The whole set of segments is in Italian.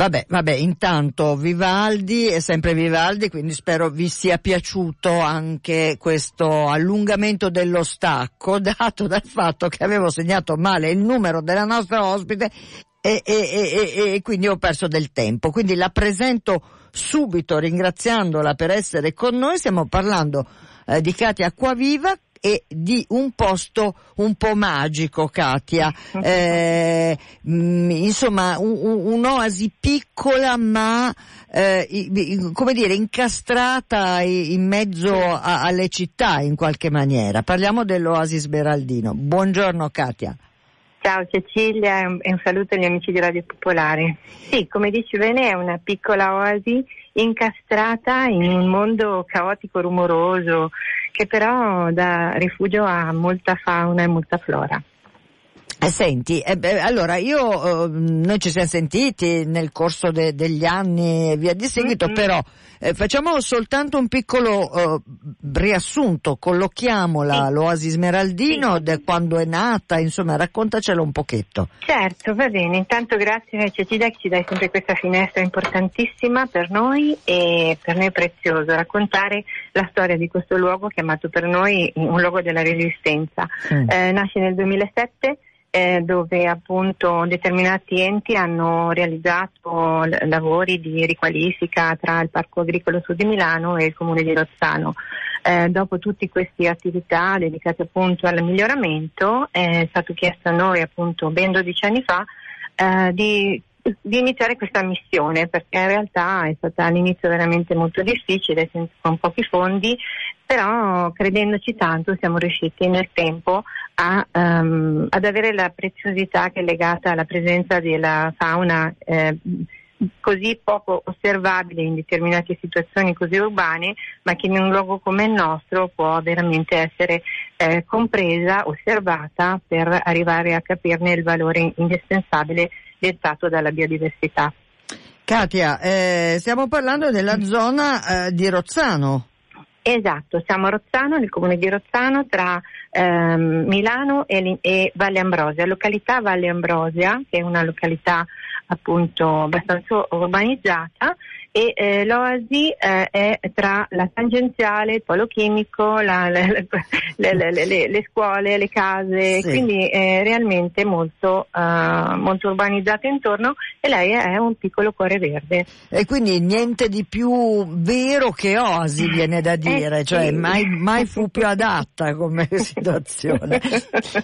Vabbè, vabbè, intanto Vivaldi è sempre Vivaldi, quindi spero vi sia piaciuto anche questo allungamento dello stacco dato dal fatto che avevo segnato male il numero della nostra ospite e, e, e, e quindi ho perso del tempo. Quindi la presento subito ringraziandola per essere con noi. Stiamo parlando eh, di Katia Acquaviva e di un posto un po' magico, Katia. Eh, mh, insomma, un, un'oasi piccola ma eh, come dire incastrata in mezzo a, alle città in qualche maniera. Parliamo dell'oasi Sberaldino. Buongiorno Katia. Ciao Cecilia e un saluto agli amici di Radio Popolare. Sì, come dici bene, è una piccola oasi incastrata in un mondo caotico, rumoroso, che però dà rifugio a molta fauna e molta flora. Senti, eh, beh, allora io, eh, noi ci siamo sentiti nel corso de, degli anni e via di seguito, mm-hmm. però eh, facciamo soltanto un piccolo eh, riassunto, collochiamola sì. l'Oasi Smeraldino, sì. de quando è nata, insomma raccontacelo un pochetto. Certo, va bene, intanto grazie Cecilia che ci dai sempre questa finestra importantissima per noi e per noi è prezioso raccontare la storia di questo luogo chiamato per noi un luogo della resistenza. Mm. Eh, nasce nel 2007 eh, dove appunto determinati enti hanno realizzato l- lavori di riqualifica tra il Parco Agricolo Sud di Milano e il Comune di Rozzano. Eh, dopo tutte queste attività dedicate appunto al miglioramento è stato chiesto a noi appunto ben 12 anni fa eh, di di iniziare questa missione perché in realtà è stata all'inizio veramente molto difficile con pochi fondi però credendoci tanto siamo riusciti nel tempo a, um, ad avere la preziosità che è legata alla presenza della fauna eh, così poco osservabile in determinate situazioni così urbane, ma che in un luogo come il nostro può veramente essere eh, compresa, osservata per arrivare a capirne il valore indispensabile dettato dalla biodiversità. Katia, eh, stiamo parlando della zona eh, di Rozzano. Esatto, siamo a Rozzano, nel comune di Rozzano, tra ehm, Milano e, e, Valle Ambrosia, località Valle Ambrosia, che è una località appunto abbastanza urbanizzata e eh, l'oasi eh, è tra la tangenziale, il polo chimico, la, le, le, le, le, scuole, le case, sì. quindi è realmente molto, uh, molto urbanizzata intorno e lei è un piccolo cuore verde. E quindi niente di più vero che oasi viene da eh, dire, eh, cioè sì. mai, mai, fu più adatta come situazione.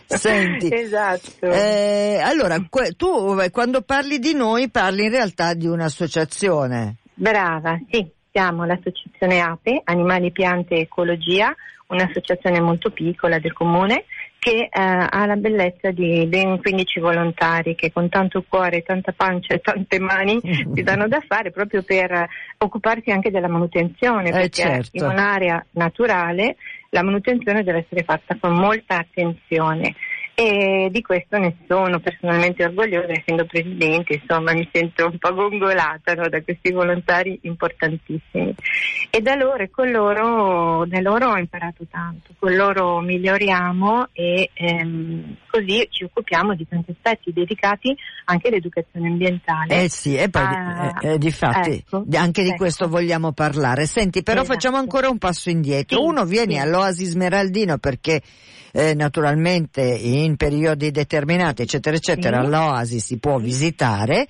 Senti, esatto. Eh, allora tu quando parli di noi parli in realtà di un'associazione. Brava, sì, siamo l'associazione APE, Animali, Piante e Ecologia, un'associazione molto piccola del comune che eh, ha la bellezza di ben 15 volontari che con tanto cuore, tanta pancia e tante mani si danno da fare proprio per occuparsi anche della manutenzione, eh, perché certo. in un'area naturale la manutenzione deve essere fatta con molta attenzione e di questo ne sono personalmente orgogliosa essendo presidente, insomma mi sento un po' gongolata no, da questi volontari importantissimi e da loro e con loro, da loro ho imparato tanto, con loro miglioriamo e ehm, così ci occupiamo di tanti aspetti dedicati anche all'educazione ambientale. Eh sì, e poi ah, eh, eh, di fatti ecco, anche di ecco. questo vogliamo parlare. Senti, però esatto. facciamo ancora un passo indietro. Sì, Uno vieni sì. all'Oasi Smeraldino perché eh, naturalmente in periodi determinati, eccetera, eccetera, sì. l'Oasi si può visitare.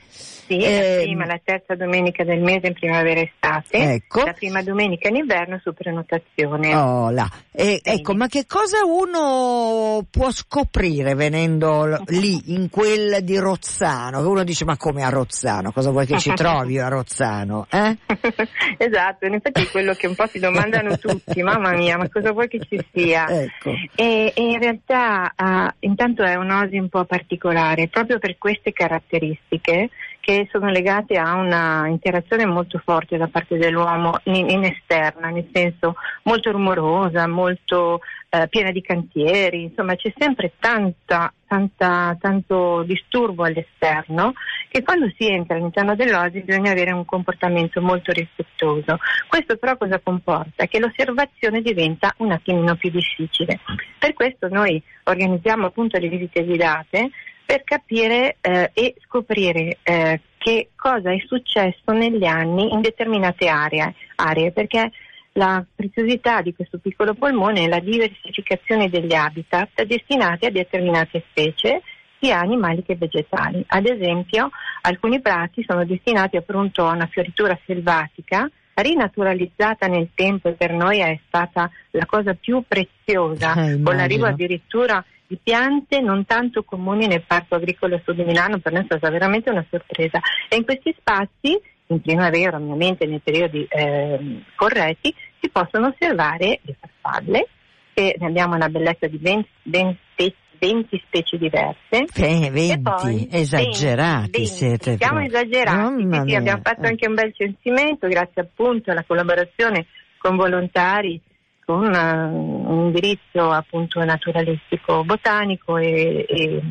Sì, eh, la prima, la terza domenica del mese in primavera e estate, ecco. la prima domenica in inverno su prenotazione. Oh. E, ecco, ma che cosa uno può scoprire venendo lì, in quel di Rozzano? Uno dice, ma come a Rozzano? Cosa vuoi che ci trovi a Rozzano? Eh? esatto, in effetti è quello che un po' si domandano tutti, mamma mia, ma cosa vuoi che ci sia? Ecco. E, e in realtà uh, intanto è un'osi un po' particolare, proprio per queste caratteristiche che sono legate a una interazione molto forte da parte dell'uomo in, in esterna, nel senso molto rumorosa, molto eh, piena di cantieri, insomma c'è sempre tanta, tanta, tanto disturbo all'esterno che quando si entra all'interno dell'osi bisogna avere un comportamento molto rispettoso. Questo però cosa comporta? Che l'osservazione diventa un attimino più difficile. Per questo noi organizziamo appunto le visite guidate per capire eh, e scoprire eh, che cosa è successo negli anni in determinate aree, aree, perché la preziosità di questo piccolo polmone è la diversificazione degli habitat destinati a determinate specie sia animali che vegetali. Ad esempio, alcuni prati sono destinati appunto a una fioritura selvatica rinaturalizzata nel tempo e per noi è stata la cosa più preziosa, eh, con l'arrivo addirittura di piante non tanto comuni nel parco agricolo sud di Milano, per noi è stata veramente una sorpresa. E in questi spazi, in primavera ovviamente nei periodi eh, corretti, si possono osservare le farfalle, che ne abbiamo una bellezza di 20, 20, 20 specie diverse. Eh, 20, poi, esagerati 20, siete. Siamo esagerati, sì, sì, abbiamo fatto anche un bel censimento grazie appunto alla collaborazione con volontari con una, un indirizzo appunto naturalistico botanico e, e,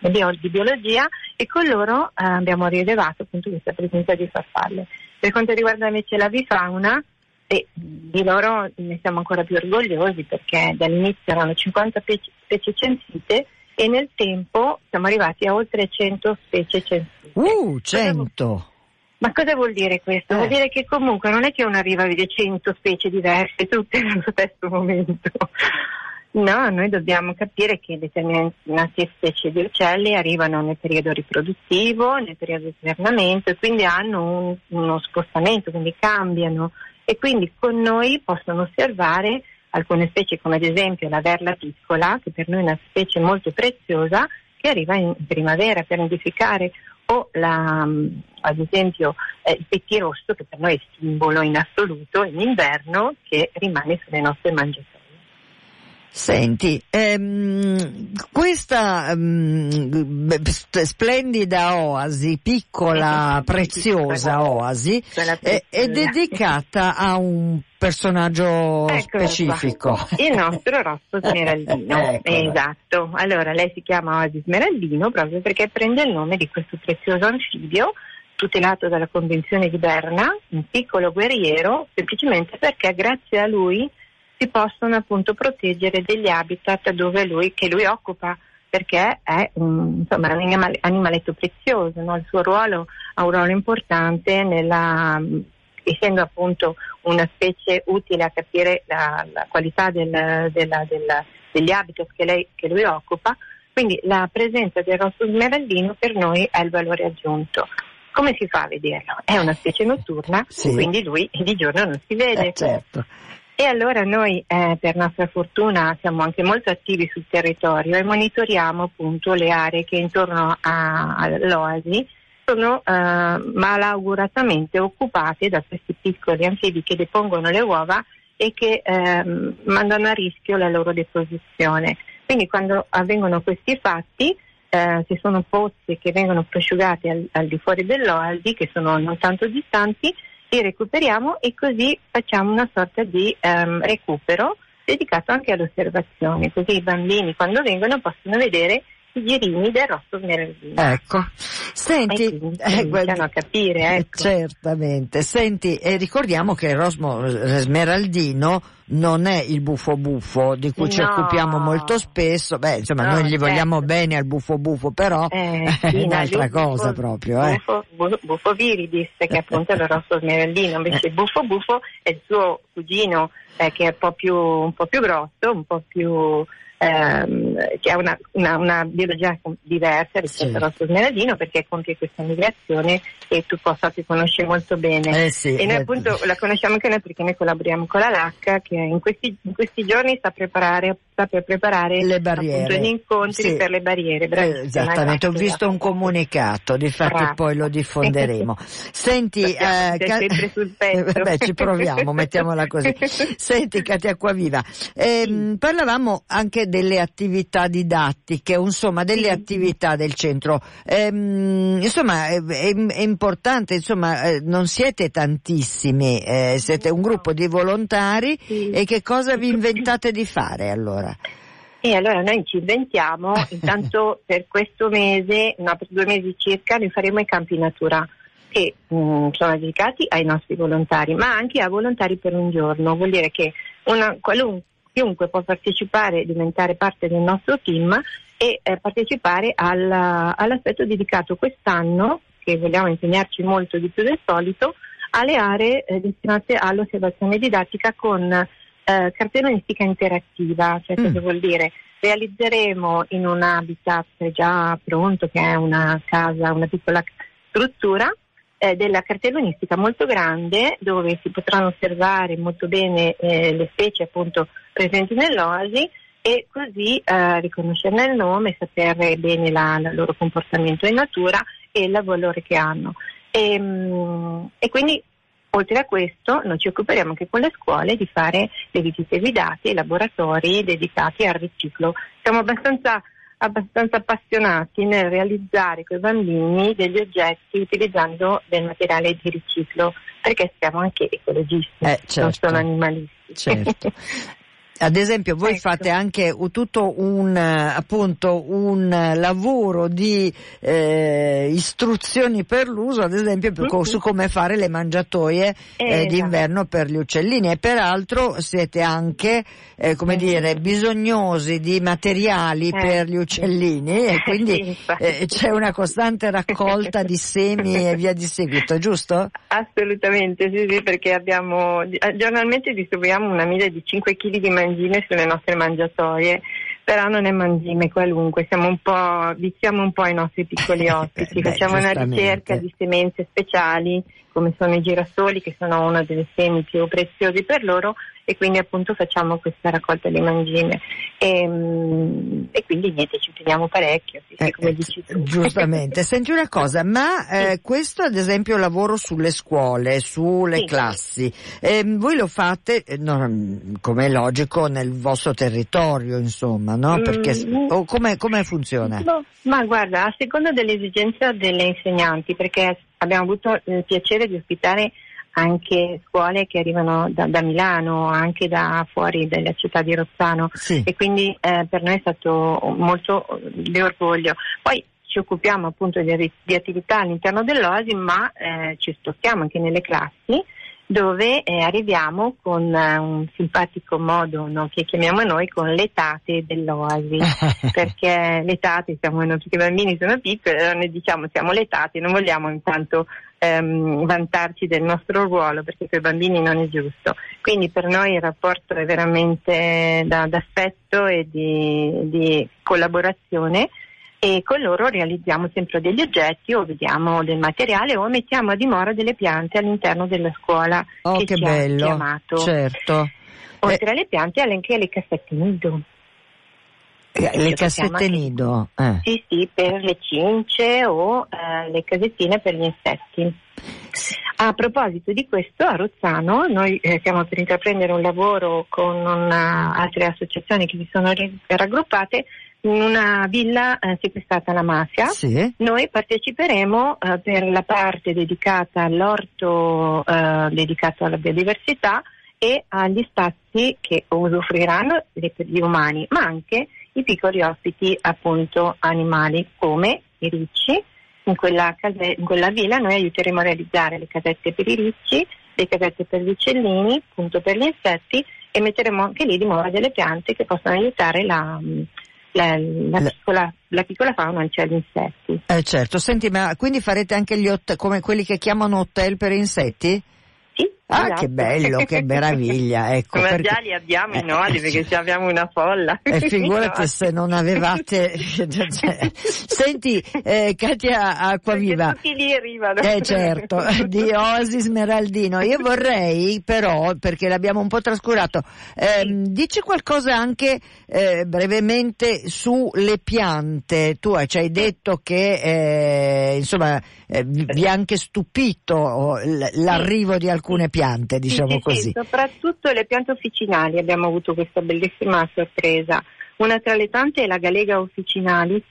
e bio, di biologia e con loro eh, abbiamo rilevato appunto questa presenza di farfalle. Per quanto riguarda invece la bifauna, e di loro ne siamo ancora più orgogliosi perché dall'inizio erano 50 specie censite e nel tempo siamo arrivati a oltre 100 specie censite. Uh, 100! Ma cosa vuol dire questo? Eh. Vuol dire che comunque non è che uno arriva a vedere 100 specie diverse, tutte nello stesso momento. No, noi dobbiamo capire che determinate specie di uccelli arrivano nel periodo riproduttivo, nel periodo di svernamento e quindi hanno un, uno spostamento, quindi cambiano e quindi con noi possono osservare alcune specie come ad esempio la verla piccola, che per noi è una specie molto preziosa, che arriva in primavera per nidificare o la, ad esempio eh, il pettirosso che per noi è simbolo in assoluto in inverno che rimane sulle nostre mangiatoie. Senti, ehm, questa ehm, splendida oasi, piccola, preziosa oasi, è, è, dedicata a un personaggio ecco specifico. Il nostro rosso smeraldino, ecco. esatto. Allora, lei si chiama oasi smeraldino proprio perché prende il nome di questo prezioso anfibio tutelato dalla Convenzione di Berna, un piccolo guerriero, semplicemente perché grazie a lui si possono appunto proteggere degli habitat lui, che lui occupa perché è un, insomma, un animale, animaletto prezioso, no? il suo ruolo ha un ruolo importante nella, essendo appunto una specie utile a capire la, la qualità del, della, della, degli habitat che, lei, che, lui occupa, quindi la presenza del rosso smeraldino per noi è il valore aggiunto. Come si fa a vederlo? È una specie notturna, sì. quindi lui di giorno non si vede. Eh, certo. E allora noi eh, per nostra fortuna siamo anche molto attivi sul territorio e monitoriamo appunto le aree che intorno all'oasi sono eh, malauguratamente occupate da questi piccoli anfibi che depongono le uova e che eh, mandano a rischio la loro deposizione. Quindi quando avvengono questi fatti eh, ci sono pozzi che vengono prosciugati al, al di fuori dell'oasi, che sono non tanto distanti, li recuperiamo e così facciamo una sorta di um, recupero dedicato anche all'osservazione, così i bambini quando vengono possono vedere i girini del rosso smeraldino. Ecco, senti, eh, iniziano a capire, eh, ecco. certamente, senti, e ricordiamo che il rosmo smeraldino non è il buffo buffo di cui no. ci occupiamo molto spesso, beh insomma no, noi gli certo. vogliamo bene al buffo buffo, però eh, è sì, un'altra no, cosa buffo, proprio. Eh. Buffo, buffo viridis, che appunto è il rosso smeraldino, invece il buffo buffo è il suo cugino eh, che è un po' più, un po' più grosso, un po' più ehm, che ha una, una, una, biologia diversa rispetto Sì. al rosso smeraldino perché compie questa migrazione e tu possa ti conosci molto bene. Eh sì, E noi eh, appunto la conosciamo anche noi perché noi collaboriamo con la LAC che in questi, in questi giorni sta, preparare, sta per preparare Le appunto barriere. gli incontri Sì. per le barriere. Eh, Esattamente, ho visto un comunicato, difatti Brava. poi lo diffonderemo. Senti, sei Ca-. Vabbè, ci proviamo, mettiamola così. Senti Katia Acquaviva, ehm, parlavamo anche delle attività didattiche, insomma delle attività del centro. Ehm, insomma è, è- importante, insomma eh, non siete tantissimi, eh, siete un gruppo di volontari Sì. e che cosa vi inventate di fare allora? E allora noi ci inventiamo, intanto per questo mese, no, per due mesi circa, noi faremo i campi natura che mh, sono dedicati ai nostri volontari, ma anche a volontari per un giorno. Vuol dire che una, qualun- chiunque può partecipare, diventare parte del nostro team e eh, partecipare alla- all'aspetto dedicato quest'anno, che vogliamo impegnarci molto di più del solito, alle aree eh, destinate all'osservazione didattica con eh, cartellonistica interattiva, cioè Mm. cosa vuol dire? Realizzeremo in un habitat già pronto, che è una casa, una piccola struttura, eh, della cartellonistica molto grande dove si potranno osservare molto bene eh, le specie appunto presenti nell'oasi e così eh, riconoscerne il nome, sapere bene la- la loro comportamento in natura e il valore che hanno. E, mm, e quindi oltre a questo noi ci occuperemo anche con le scuole di fare le visite guidate, i laboratori dedicati al riciclo. Siamo abbastanza, abbastanza appassionati nel realizzare con i bambini degli oggetti utilizzando del materiale di riciclo perché siamo anche ecologisti, Eh, non certo. sono animalisti. Certo. Ad esempio, voi Ecco. fate anche tutto un, eh, appunto, un eh, lavoro di eh, istruzioni per l'uso, ad esempio Mhm. su come fare le mangiatoie eh, Esatto. d'inverno per gli uccellini e peraltro siete anche, eh, come Mhm. dire, bisognosi di materiali Eh, per gli uccellini e quindi eh, c'è una costante raccolta di semi e via di seguito, giusto? Assolutamente, sì, sì, perché abbiamo eh, giornalmente distribuiamo una media di 5 kg di mangime sulle nostre mangiatoie, però non è mangime qualunque, siamo un po', viziamo un po' i nostri piccoli ospiti, Beh, facciamo una ricerca di semenze speciali come sono i girasoli che sono uno dei semi più preziosi per loro e quindi appunto facciamo questa raccolta di mangime e, mm, e quindi niente ci teniamo parecchio, sì, sì, Eh, come eh, dici tu. Giustamente. Senti una cosa, ma eh, questo ad esempio lavoro sulle scuole, sulle Sì. classi, ehm, voi lo fate, eh, no, come è logico, nel vostro territorio, insomma, no? Mm, Perché, mm. o come, come funziona? No, ma guarda, a seconda dell'esigenza delle insegnanti, perché abbiamo avuto il piacere di ospitare anche scuole che arrivano da, da Milano, anche da fuori dalla città di Rozzano Sì. e quindi eh, per noi è stato molto eh, di orgoglio. Poi ci occupiamo appunto di, di attività all'interno dell'OASI, ma eh, ci spostiamo anche nelle classi dove eh, arriviamo con eh, un simpatico modo no, che chiamiamo noi con le tate dell'oasi. Perché le tate siamo noi perché i bambini sono piccoli allora noi diciamo siamo le tate non vogliamo intanto ehm, vantarci del nostro ruolo perché per i bambini non è giusto. Quindi per noi il rapporto è veramente da, d'affetto e di, di collaborazione e con loro realizziamo sempre degli oggetti o vediamo del materiale o mettiamo a dimora delle piante all'interno della scuola Oh, che, che ci bello. ha chiamato. Certo. Oltre alle piante anche le cassette nido. Eh, le cassette anche- nido. eh. Sì, sì, per le cince o eh, le casettine per gli insetti. A proposito di questo, a Rozzano noi eh, stiamo per intraprendere un lavoro con una- altre associazioni che si sono raggruppate in una villa eh, sequestrata alla mafia. Sì. Noi parteciperemo eh, per la parte dedicata all'orto eh, dedicato alla biodiversità e agli spazi che usufruiranno gli umani, ma anche i piccoli ospiti appunto animali come i ricci. In quella, case- in quella villa noi aiuteremo a realizzare le casette per i ricci, le casette per gli uccellini, appunto per gli insetti e metteremo anche lì di moda delle piante che possono aiutare la, la, la, piccola, la piccola fauna, cioè gli insetti. Eh certo, senti, ma quindi farete anche gli hotel, come quelli che chiamano hotel per insetti? Ah, esatto. che bello, che meraviglia, ecco. Ma perché... già li abbiamo i nodi eh, perché già abbiamo una folla. E figurati se non avevate... Senti, eh, Katia Acquaviva. Perché tutti lì arrivano. Eh certo, di Oasi Smeraldino. Io vorrei però, perché l'abbiamo un po' trascurato, ehm, dici qualcosa anche eh, brevemente sulle piante. Tu ci hai detto che, eh, insomma, eh, vi ha anche stupito l'arrivo di alcune piante piante, diciamo sì, sì, così. Sì, soprattutto le piante officinali abbiamo avuto questa bellissima sorpresa. Una tra le tante è la Galega officinalis,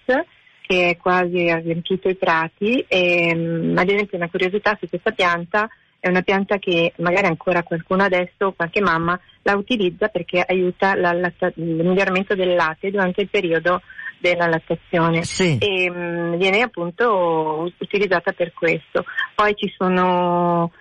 che è quasi ha riempito i prati, e, mm, ad esempio una curiosità su questa pianta è una pianta che magari ancora qualcuno adesso, qualche mamma, la utilizza perché aiuta la, la, il miglioramento del latte durante il periodo della lattazione sì. e mh, mm, viene appunto utilizzata per questo. Poi ci sono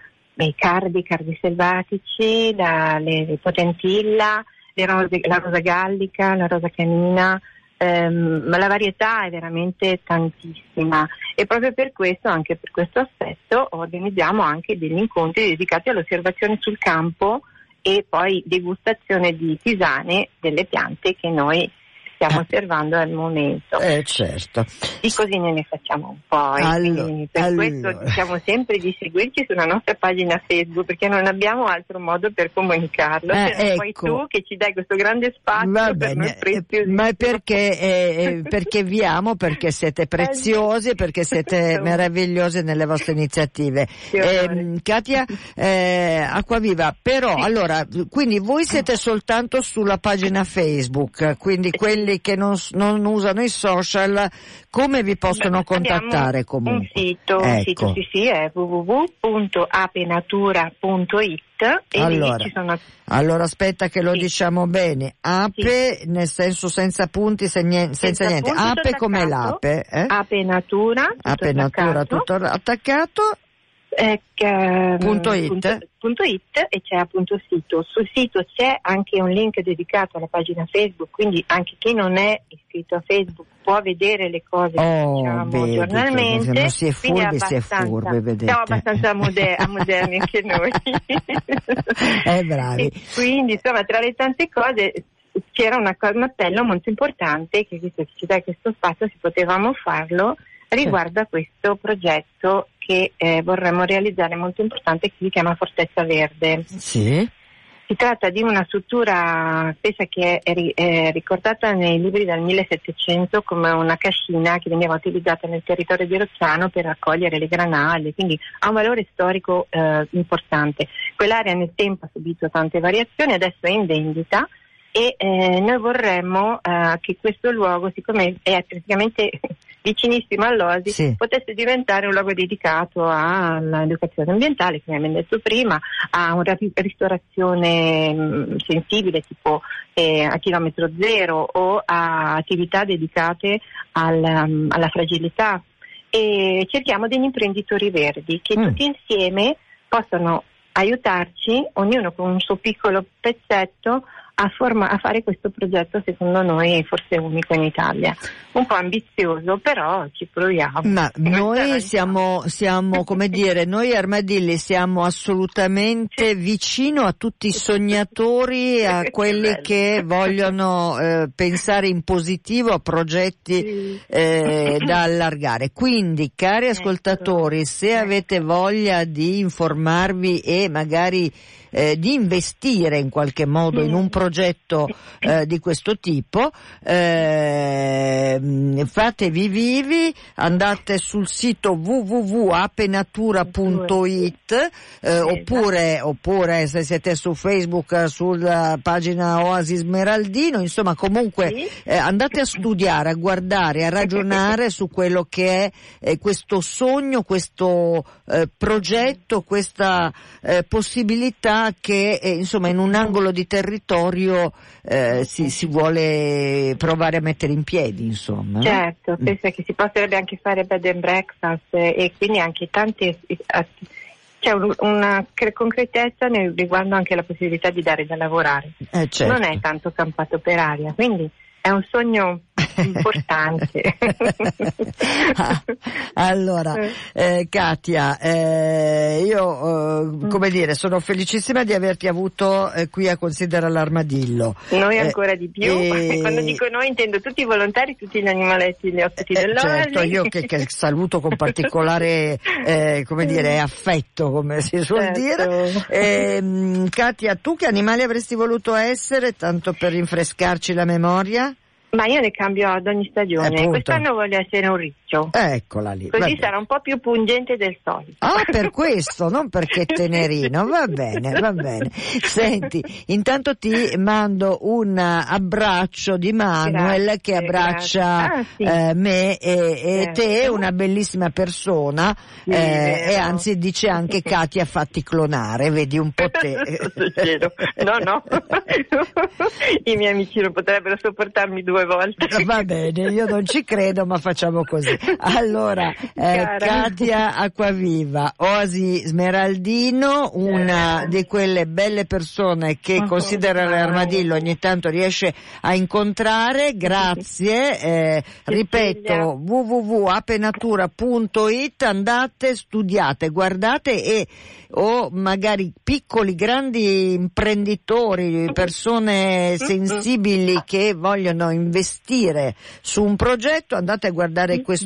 i cardi, i cardi selvatici, la, le, potentilla, rose, la rosa gallica, la rosa canina, ehm, ma la varietà è veramente tantissima. E proprio per questo, anche per questo aspetto, organizziamo anche degli incontri dedicati all'osservazione sul campo e poi degustazione di tisane delle piante che noi stiamo osservando al momento. Eh certo. E così ne, ne facciamo un po'. Allora, per allora. questo diciamo sempre di seguirci sulla nostra pagina Facebook perché non abbiamo altro modo per comunicarlo. Eh, cioè, ecco. Poi tu che ci dai questo grande spazio Va per bene, eh, ma è perché, eh, perché vi amo, perché siete eh, preziosi, perché siete meravigliosi nelle vostre iniziative. Eh, Katia eh, Acquaviva, però sì. allora, quindi voi siete soltanto sulla pagina Facebook, quindi quelli quelli che non, non usano i social, come vi possono Beh, contattare comunque? Un sito, ecco. sito sì, sì, è www.apenatura.it allora, sono... allora, aspetta che lo sì. diciamo bene. Ape sì. nel senso senza punti, senza, senza niente. Ape come l'ape? Eh? Ape natura. Ape natura tutto attaccato eh, punto it. Punto, punto it. e c'è appunto il sito. Sul sito c'è anche un link dedicato alla pagina Facebook, quindi anche chi non è iscritto a Facebook può vedere le cose oh, diciamo, vedi, giornalmente. Non si è furbi, si è furbi, vedete. Siamo abbastanza moder- moderni anche noi. eh, bravi. E quindi insomma tra le tante cose c'era una, un appello molto importante che visto che ci dà questo spazio si potevamo farlo riguardo a questo progetto che eh, vorremmo realizzare molto importante che si chiama Fortezza Verde. Sì. Si tratta di una struttura spesa che è, è, ricordata nei libri dal 1700 come una cascina che veniva utilizzata nel territorio di Rozzano per raccogliere le granate, quindi ha un valore storico eh, importante. Quell'area nel tempo ha subito tante variazioni, adesso è in vendita e eh, noi vorremmo eh, che questo luogo, siccome è praticamente vicinissimo all'Osi, sì. potesse diventare un luogo dedicato all'educazione ambientale, come abbiamo detto prima, a una ristorazione mh, mm, sensibile tipo eh, a chilometro zero o a attività dedicate al, um, alla fragilità. E cerchiamo degli imprenditori verdi che mm. tutti insieme possano aiutarci, ognuno con un suo piccolo pezzetto, a, forma- a, fare questo progetto secondo noi forse unico in Italia. Un po' ambizioso, però ci proviamo. Ma noi siamo, siamo, come dire, noi Armadilli siamo assolutamente vicino a tutti i sognatori, a quelli che vogliono eh, pensare in positivo a progetti eh, da allargare. Quindi, cari ecco. ascoltatori, se avete voglia di informarvi e magari eh, di investire in qualche modo in un progetto progetto eh, di questo tipo. Eh, fatevi vivi, andate sul sito www.apenatura.it eh, oppure, oppure se siete su Facebook sulla pagina Oasi Smeraldino, insomma comunque eh, andate a studiare, a guardare, a ragionare su quello che è eh, questo sogno, questo progetto, questa eh, che eh, insomma in un angolo di territorio eh, si, si, vuole provare a mettere in piedi insomma. Certo, mm. penso che si potrebbe anche fare bed and breakfast e quindi anche tanti c'è un, una concretezza riguardo anche la possibilità di dare da lavorare. Eh, certo. Non è tanto campato per aria, quindi è un sogno importante. allora, eh, Katia, eh, io eh, come dire, sono felicissima di averti avuto eh, qui a Considera l'Armadillo. Noi eh, ancora di più, e... quando dico noi intendo tutti i volontari, tutti gli animaletti, gli ospiti eh, dell'Oasi. Certo, io che, che, saluto con particolare come dire, affetto, come si suol certo. dire. Ehm, Katia, tu che animali avresti voluto essere, tanto per rinfrescarci la memoria? Ma io ne cambio ad ogni stagione. Eh, Quest'anno voglio essere un riccio. Eccola lì. Così sarà un po' più pungente del solito. Ah, per questo, non perché tenerino. Va bene, va bene. Senti, intanto ti mando un abbraccio di Manuel grazie, che abbraccia ah, sì. eh, me e, e certo. te, una bellissima persona. Sì, eh, e anzi dice anche Katia fatti clonare, vedi un po' te. no, no. I miei amici non potrebbero sopportarmi due volte. Va bene, io non ci credo, ma facciamo così. Allora, eh, Katia Acquaviva, Oasi Smeraldino, una eh. di quelle belle persone che oh, considera l'armadillo ogni tanto riesce a incontrare, grazie. Eh, ripeto, www.apenatura.it, andate, studiate, guardate e o magari piccoli, grandi imprenditori, persone sensibili che vogliono investire su un progetto, andate a guardare questo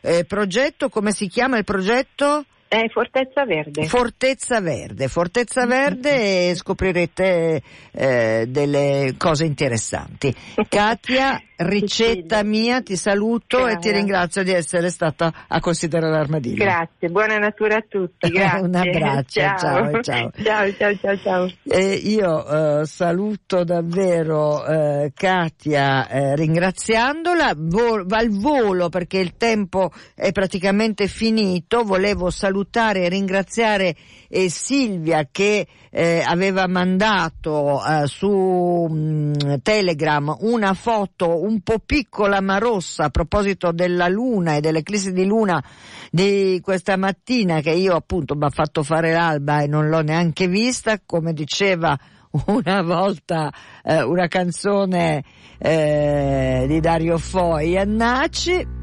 eh, progetto, come si chiama il progetto? È Fortezza Verde. Fortezza Verde, Fortezza Verde e scoprirete eh, delle cose interessanti. Katia, ricetta mia, ti saluto Grazie. e ti ringrazio di essere stata a considerare l'armadillo. Grazie, buona natura a tutti. Grazie. Un abbraccio, ciao ciao. Ciao, ciao, ciao, ciao. ciao. E io eh, saluto davvero eh, Katia eh, ringraziandola, Vol- va al volo perché il tempo è praticamente finito, volevo salutare e ringraziare eh, Silvia che eh, aveva mandato eh, su mh, mm, Telegram una foto un po' piccola ma rossa a proposito della luna e dell'eclissi di luna di questa mattina che io appunto mi ha fatto fare l'alba e non l'ho neanche vista, come diceva una volta eh, una canzone eh, di Dario Foi, Annaci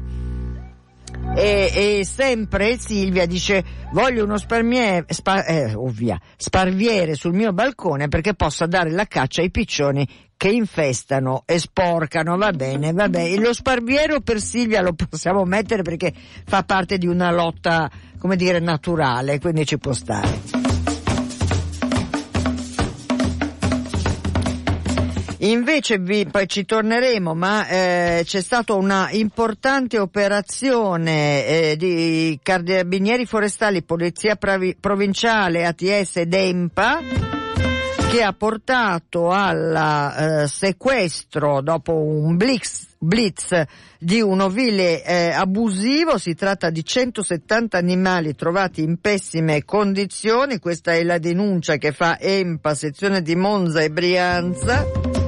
e, e, sempre Silvia dice voglio uno sparmiere, spa, eh, ovvia, sparviere sul mio balcone perché possa dare la caccia ai piccioni che infestano e sporcano, va bene, va bene. Lo sparviero per Silvia lo possiamo mettere perché fa parte di una lotta, come dire, naturale, quindi ci può stare. Invece vi, poi ci torneremo, ma eh, c'è stata una importante operazione eh, di carabinieri forestali, polizia pravi, provinciale, ATS ed EMPA che ha portato al eh, sequestro dopo un blitz, blitz di un ovile eh, abusivo, si tratta di 170 animali trovati in pessime condizioni, questa è la denuncia che fa EMPA, sezione di Monza e Brianza.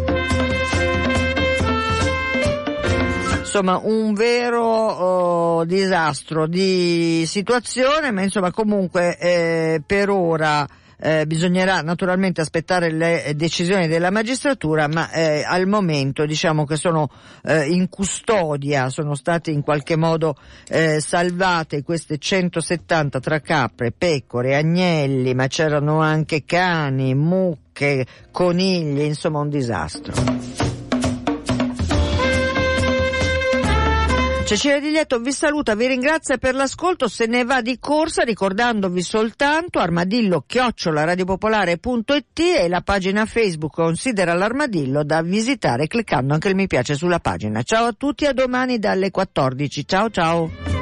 Insomma un vero oh, disastro di situazione, ma insomma comunque eh, per ora eh, bisognerà naturalmente aspettare le decisioni della magistratura, ma eh, al momento diciamo che sono eh, in custodia, sono state in qualche modo eh, salvate queste 170 tra capre, pecore, agnelli, ma c'erano anche cani, mucche, conigli, insomma un disastro. Cecilia Di Lieto vi saluta, vi ringrazia per l'ascolto, se ne va di corsa ricordandovi soltanto armadillo chiocciola radiopopolare.it e la pagina Facebook considera l'armadillo da visitare cliccando anche il mi piace sulla pagina. Ciao a tutti, a domani dalle 14. Ciao ciao.